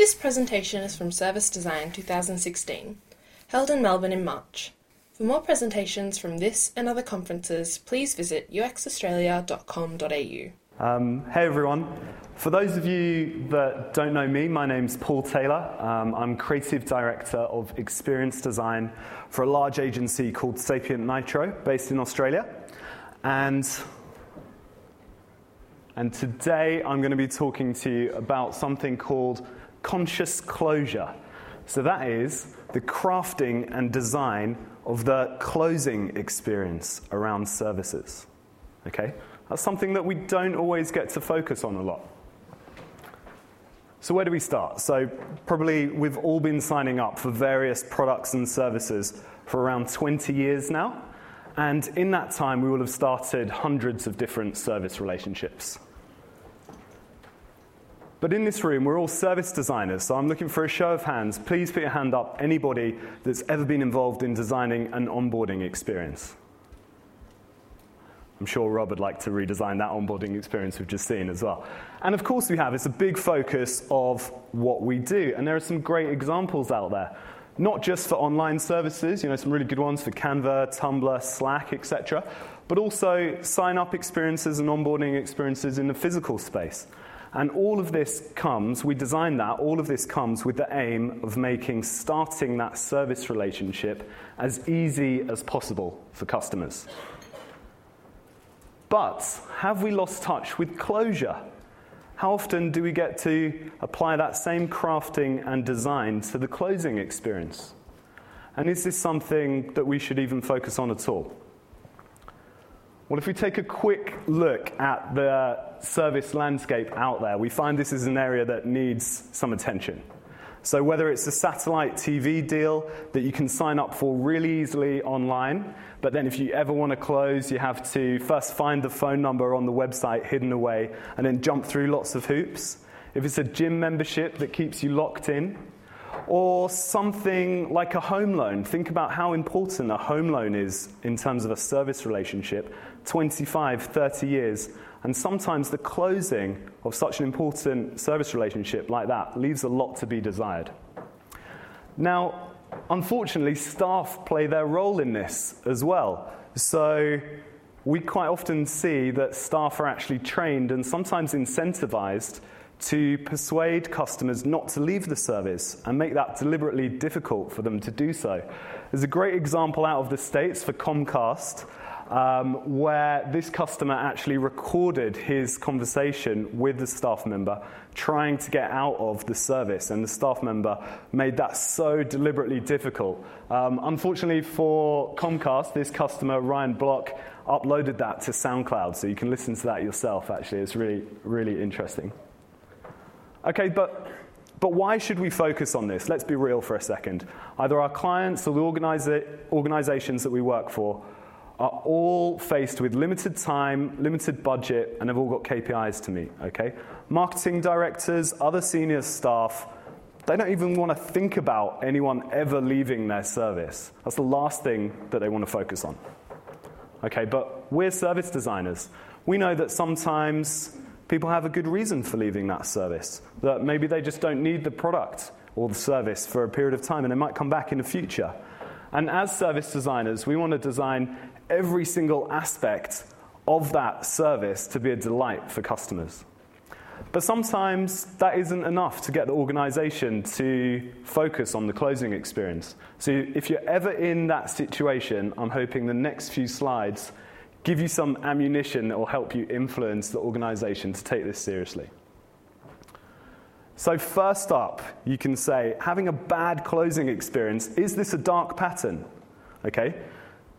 This presentation is from Service Design 2016, held in Melbourne in March. For more presentations from this and other conferences, please visit uxaustralia.com.au. Um, hey everyone. For those of you that don't know me, my name's Paul Taylor. Um, I'm Creative Director of Experience Design for a large agency called Sapient Nitro, based in Australia. And, and today I'm going to be talking to you about something called conscious closure. So, that is the crafting and design of the closing experience around services. Okay? That's something that we don't always get to focus on a lot. So, where do we start? So, probably we've all been signing up for various products and services for around 20 years now. And in that time, we will have started hundreds of different service relationships. But in this room, we're all service designers, so I'm looking for a show of hands. Please put your hand up, anybody that's ever been involved in designing an onboarding experience. I'm sure Rob would like to redesign that onboarding experience we've just seen as well. And of course, we have. It's a big focus of what we do. And there are some great examples out there, not just for online services, you know, some really good ones for Canva, Tumblr, Slack, etc., but also sign up experiences and onboarding experiences in the physical space. And all of this comes, we design that, all of this comes with the aim of making starting that service relationship as easy as possible for customers. But have we lost touch with closure? How often do we get to apply that same crafting and design to the closing experience? And is this something that we should even focus on at all? Well, if we take a quick look at the service landscape out there, we find this is an area that needs some attention. So, whether it's a satellite TV deal that you can sign up for really easily online, but then if you ever want to close, you have to first find the phone number on the website hidden away and then jump through lots of hoops. If it's a gym membership that keeps you locked in, or something like a home loan. Think about how important a home loan is in terms of a service relationship 25, 30 years and sometimes the closing of such an important service relationship like that leaves a lot to be desired. Now, unfortunately, staff play their role in this as well. So, we quite often see that staff are actually trained and sometimes incentivized to persuade customers not to leave the service and make that deliberately difficult for them to do so. There's a great example out of the States for Comcast um, where this customer actually recorded his conversation with the staff member trying to get out of the service, and the staff member made that so deliberately difficult. Um, unfortunately for Comcast, this customer, Ryan Block, uploaded that to SoundCloud, so you can listen to that yourself, actually. It's really, really interesting. Okay, but but why should we focus on this? Let's be real for a second. Either our clients or the organiza- organizations that we work for are all faced with limited time, limited budget, and have all got KPIs to meet, okay? Marketing directors, other senior staff, they don't even want to think about anyone ever leaving their service. That's the last thing that they want to focus on. Okay, but we're service designers. We know that sometimes people have a good reason for leaving that service, that maybe they just don't need the product or the service for a period of time and they might come back in the future. And as service designers, we want to design every single aspect of that service to be a delight for customers. But sometimes that isn't enough to get the organization to focus on the closing experience. So if you're ever in that situation, I'm hoping the next few slides give you some ammunition that will help you influence the organization to take this seriously. So, first up, you can say, having a bad closing experience, is this a dark pattern? Okay?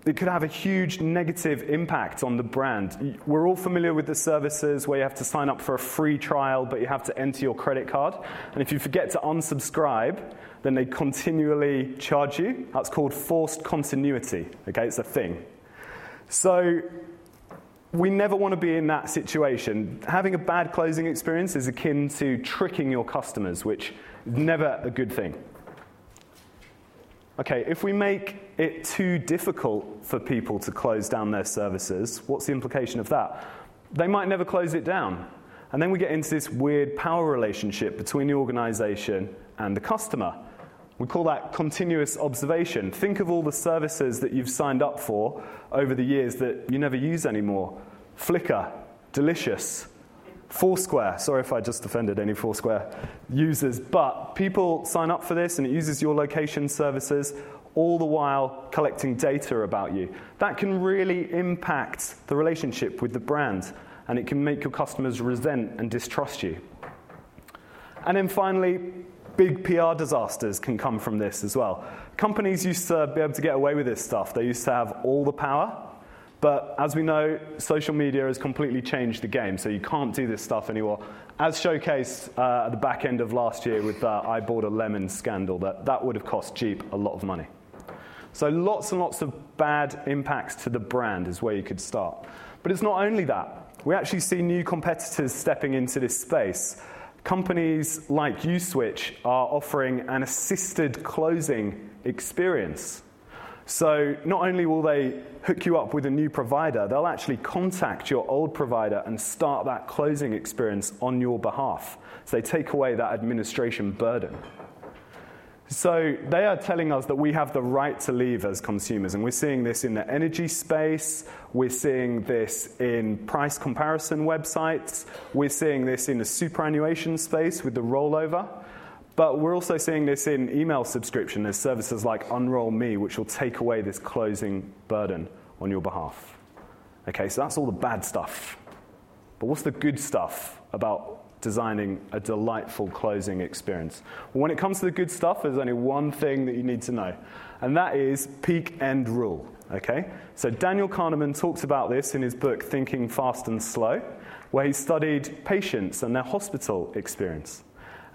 it could have a huge negative impact on the brand. We're all familiar with the services where you have to sign up for a free trial, but you have to enter your credit card. And if you forget to unsubscribe, then they continually charge you. That's called forced continuity. Okay, it's a thing. So we never want to be in that situation. Having a bad closing experience is akin to tricking your customers, which is never a good thing. Okay, if we make it too difficult for people to close down their services, what's the implication of that? They might never close it down. And then we get into this weird power relationship between the organization and the customer. We call that continuous observation. Think of all the services that you've signed up for over the years that you never use anymore Flickr, Delicious, Foursquare. Sorry if I just offended any Foursquare users, but people sign up for this and it uses your location services, all the while collecting data about you. That can really impact the relationship with the brand and it can make your customers resent and distrust you. And then finally, big PR disasters can come from this as well. Companies used to be able to get away with this stuff. They used to have all the power, but as we know, social media has completely changed the game, so you can't do this stuff anymore. As showcased uh, at the back end of last year with the I Bought a Lemon scandal, that, that would have cost Jeep a lot of money. So lots and lots of bad impacts to the brand is where you could start. But it's not only that. We actually see new competitors stepping into this space. Companies like Uswitch are offering an assisted closing experience. So not only will they hook you up with a new provider, they'll actually contact your old provider and start that closing experience on your behalf. So they take away that administration burden. So they are telling us that we have the right to leave as consumers, and we're seeing this in the energy space, we're seeing this in price comparison websites, we're seeing this in the superannuation space with the rollover. But we're also seeing this in email subscription. There's services like Unroll Me, which will take away this closing burden on your behalf. Okay, so that's all the bad stuff. But what's the good stuff about designing a delightful closing experience? When it comes to the good stuff, there's only one thing that you need to know, and that is peak end rule. Okay? So Daniel Kahneman talks about this in his book Thinking Fast and Slow, where he studied patients and their hospital experience.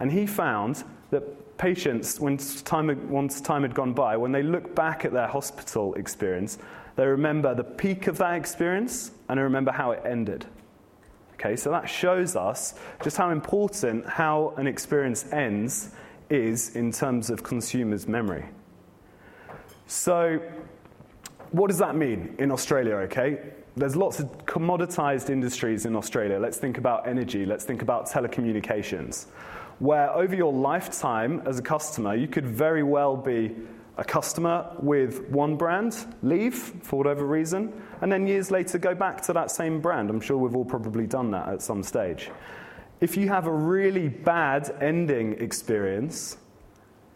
And he found that patients, when time, once time had gone by, when they look back at their hospital experience, they remember the peak of that experience and they remember how it ended. Okay, so that shows us just how important how an experience ends is in terms of consumers' memory. So, what does that mean in Australia, okay? There's lots of commoditized industries in Australia. Let's think about energy, let's think about telecommunications where over your lifetime as a customer, you could very well be a customer with one brand, leave for whatever reason, and then years later go back to that same brand. I'm sure we've all probably done that at some stage. If you have a really bad ending experience,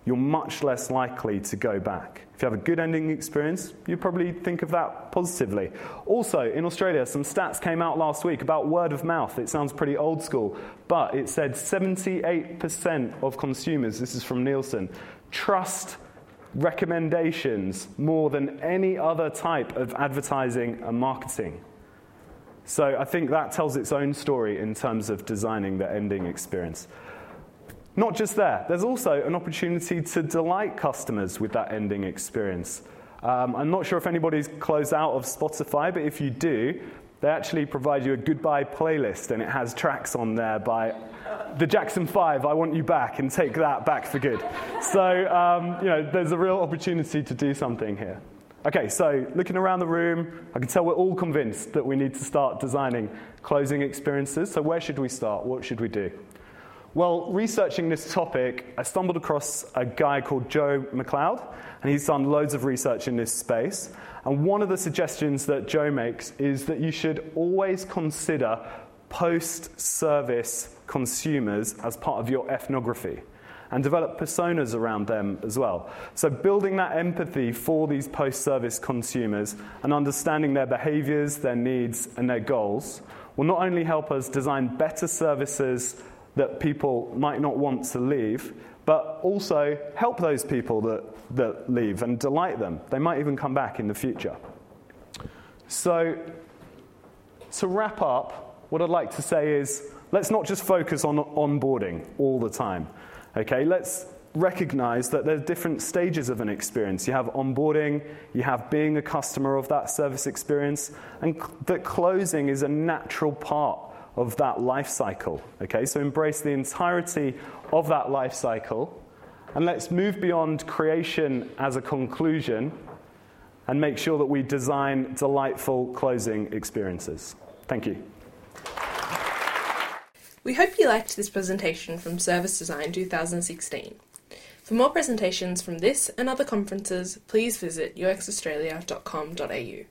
you're much less likely to go back. If you have a good ending experience, you probably think of that positively. Also, in Australia, some stats came out last week about word of mouth. It sounds pretty old school, but it said 78% of consumers, this is from Nielsen, trust recommendations more than any other type of advertising and marketing. So I think that tells its own story in terms of designing the ending experience. Not just there, there's also an opportunity to delight customers with that ending experience. Um, I'm not sure if anybody's closed out of Spotify, but if you do, they actually provide you a goodbye playlist and it has tracks on there by the Jackson 5, I Want You Back, and take that back for good. So, um, you know, there's a real opportunity to do something here. Okay, so looking around the room, I can tell we're all convinced that we need to start designing closing experiences. So, where should we start? What should we do? Well, researching this topic, I stumbled across a guy called Joe Macleod, and he's done loads of research in this space. And one of the suggestions that Joe makes is that you should always consider post service consumers as part of your ethnography and develop personas around them as well. So, building that empathy for these post service consumers and understanding their behaviors, their needs, and their goals will not only help us design better services that people might not want to leave, but also help those people that, that leave and delight them. They might even come back in the future. So, to wrap up, what I'd like to say is let's not just focus on onboarding all the time. Okay, let's recognize that there are different stages of an experience. You have onboarding, you have being a customer of that service experience, and that closing is a natural part of that life cycle. Okay, so embrace the entirety of that life cycle. And let's move beyond creation as a conclusion and make sure that we design delightful closing experiences. Thank you. We hope you liked this presentation from Service Design 2016. For more presentations from this and other conferences, please visit uxaustralia.com.au.